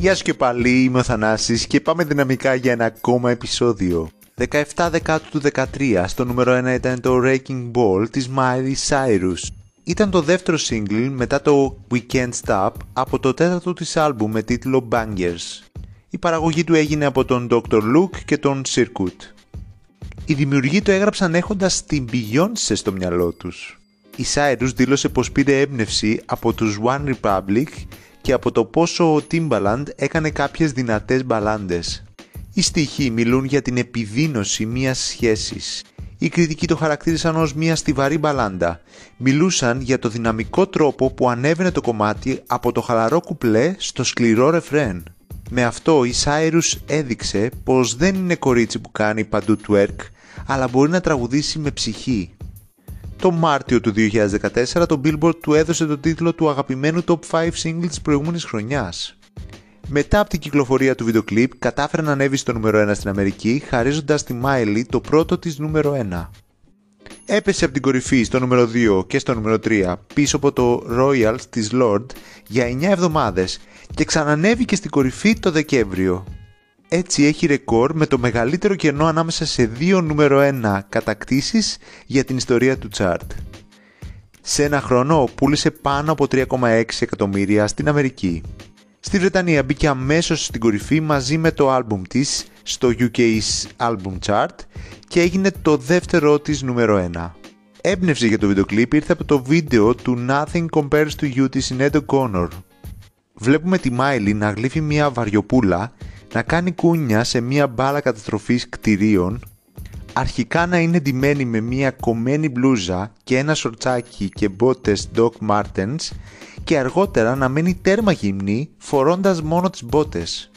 Γεια σου και πάλι, είμαι ο Θανάσης και πάμε δυναμικά για ένα ακόμα επεισόδιο. 17 Δεκάτου του 13, στο νούμερο 1 ήταν το Wrecking Ball της Miley Cyrus. Ήταν το δεύτερο single μετά το We Can't Stop από το τέταρτο της άλμπου με τίτλο Bangers. Η παραγωγή του έγινε από τον Dr. Luke και τον Circuit. Οι δημιουργοί το έγραψαν έχοντας την Beyoncé στο μυαλό τους. Η Cyrus δήλωσε πως πήρε έμπνευση από τους One Republic και από το πόσο ο Timbaland έκανε κάποιες δυνατές μπαλάντες. Οι στοιχοί μιλούν για την επιδίνωση μιας σχέσης. Οι κριτικοί το χαρακτήρισαν ως μια στιβαρή μπαλάντα. Μιλούσαν για το δυναμικό τρόπο που ανέβαινε το κομμάτι από το χαλαρό κουπλέ στο σκληρό ρεφρέν. Με αυτό η Cyrus έδειξε πως δεν είναι κορίτσι που κάνει παντού twerk, αλλά μπορεί να τραγουδήσει με ψυχή. Το Μάρτιο του 2014 το Billboard του έδωσε το τίτλο του αγαπημένου top 5 single της προηγούμενης χρονιάς. Μετά από την κυκλοφορία του βίντεο κλιπ κατάφερε να ανέβει στο νούμερο 1 στην Αμερική χαρίζοντας τη Miley το πρώτο της νούμερο 1. Έπεσε από την κορυφή στο νούμερο 2 και στο νούμερο 3 πίσω από το Royals της Lord για 9 εβδομάδες και ξανανέβηκε στην κορυφή το Δεκέμβριο. Έτσι έχει ρεκόρ με το μεγαλύτερο κενό ανάμεσα σε δύο νούμερο 1 κατακτήσεις για την ιστορία του chart. Σε ένα χρόνο πούλησε πάνω από 3,6 εκατομμύρια στην Αμερική. Στη Βρετανία μπήκε αμέσως στην κορυφή μαζί με το άλμπουμ της στο UK's Album Chart και έγινε το δεύτερο της νούμερο 1. Έμπνευση για το βίντεο κλιπ ήρθε από το βίντεο του Nothing Compares to You της Sinead O'Connor. Βλέπουμε τη Miley να γλύφει μια βαριοπούλα, να κάνει κούνια σε μια μπάλα καταστροφής κτηρίων, αρχικά να είναι ντυμένη με μια κομμένη μπλούζα και ένα σορτσάκι και μπότες Doc Martens και αργότερα να μένει τέρμα γυμνή φορώντας μόνο τις μπότες.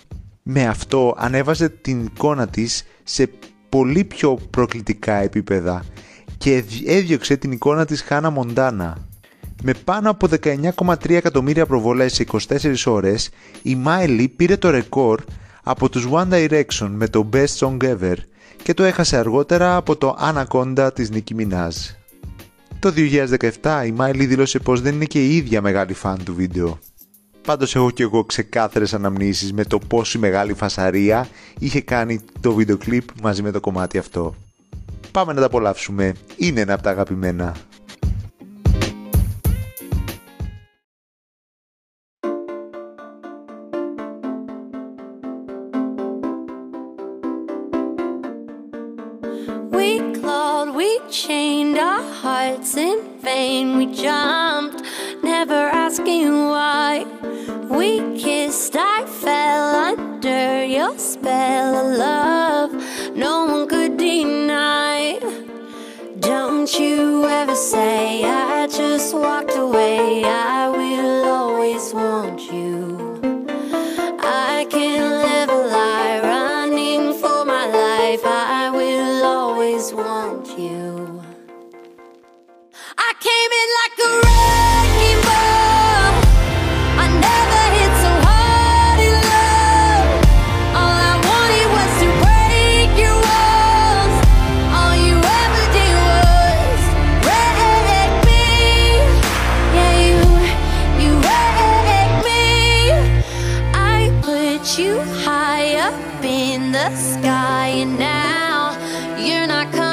Με αυτό ανέβαζε την εικόνα της σε πολύ πιο προκλητικά επίπεδα και έδιωξε την εικόνα της Χάνα Μοντάνα. Με πάνω από 19,3 εκατομμύρια προβολές σε 24 ώρες, η Miley πήρε το ρεκόρ από τους One Direction με το Best Song Ever και το έχασε αργότερα από το Anaconda της Nicki Minaj. Το 2017 η Miley δήλωσε πως δεν είναι και η ίδια μεγάλη φαν του βίντεο. Πάντως έχω και εγώ ξεκάθαρες αναμνήσεις με το πόση μεγάλη φασαρία είχε κάνει το βίντεο κλιπ μαζί με το κομμάτι αυτό. Πάμε να τα απολαύσουμε, είναι ένα από τα αγαπημένα. Chained our hearts in vain. We jumped, never asking why. We kissed, I fell under your spell of love. No one could deny. Don't you ever say I just walked you. I came in like a king now I never hit so hard you love. All I wanted was to break you all you ever did was write me. Yeah, you wake me. I put you high up in the sky, and now you're not coming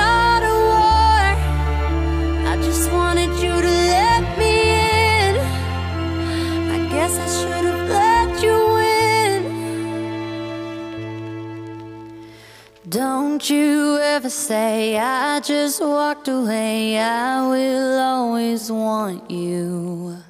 Don't you ever say I just walked away. I will always want you.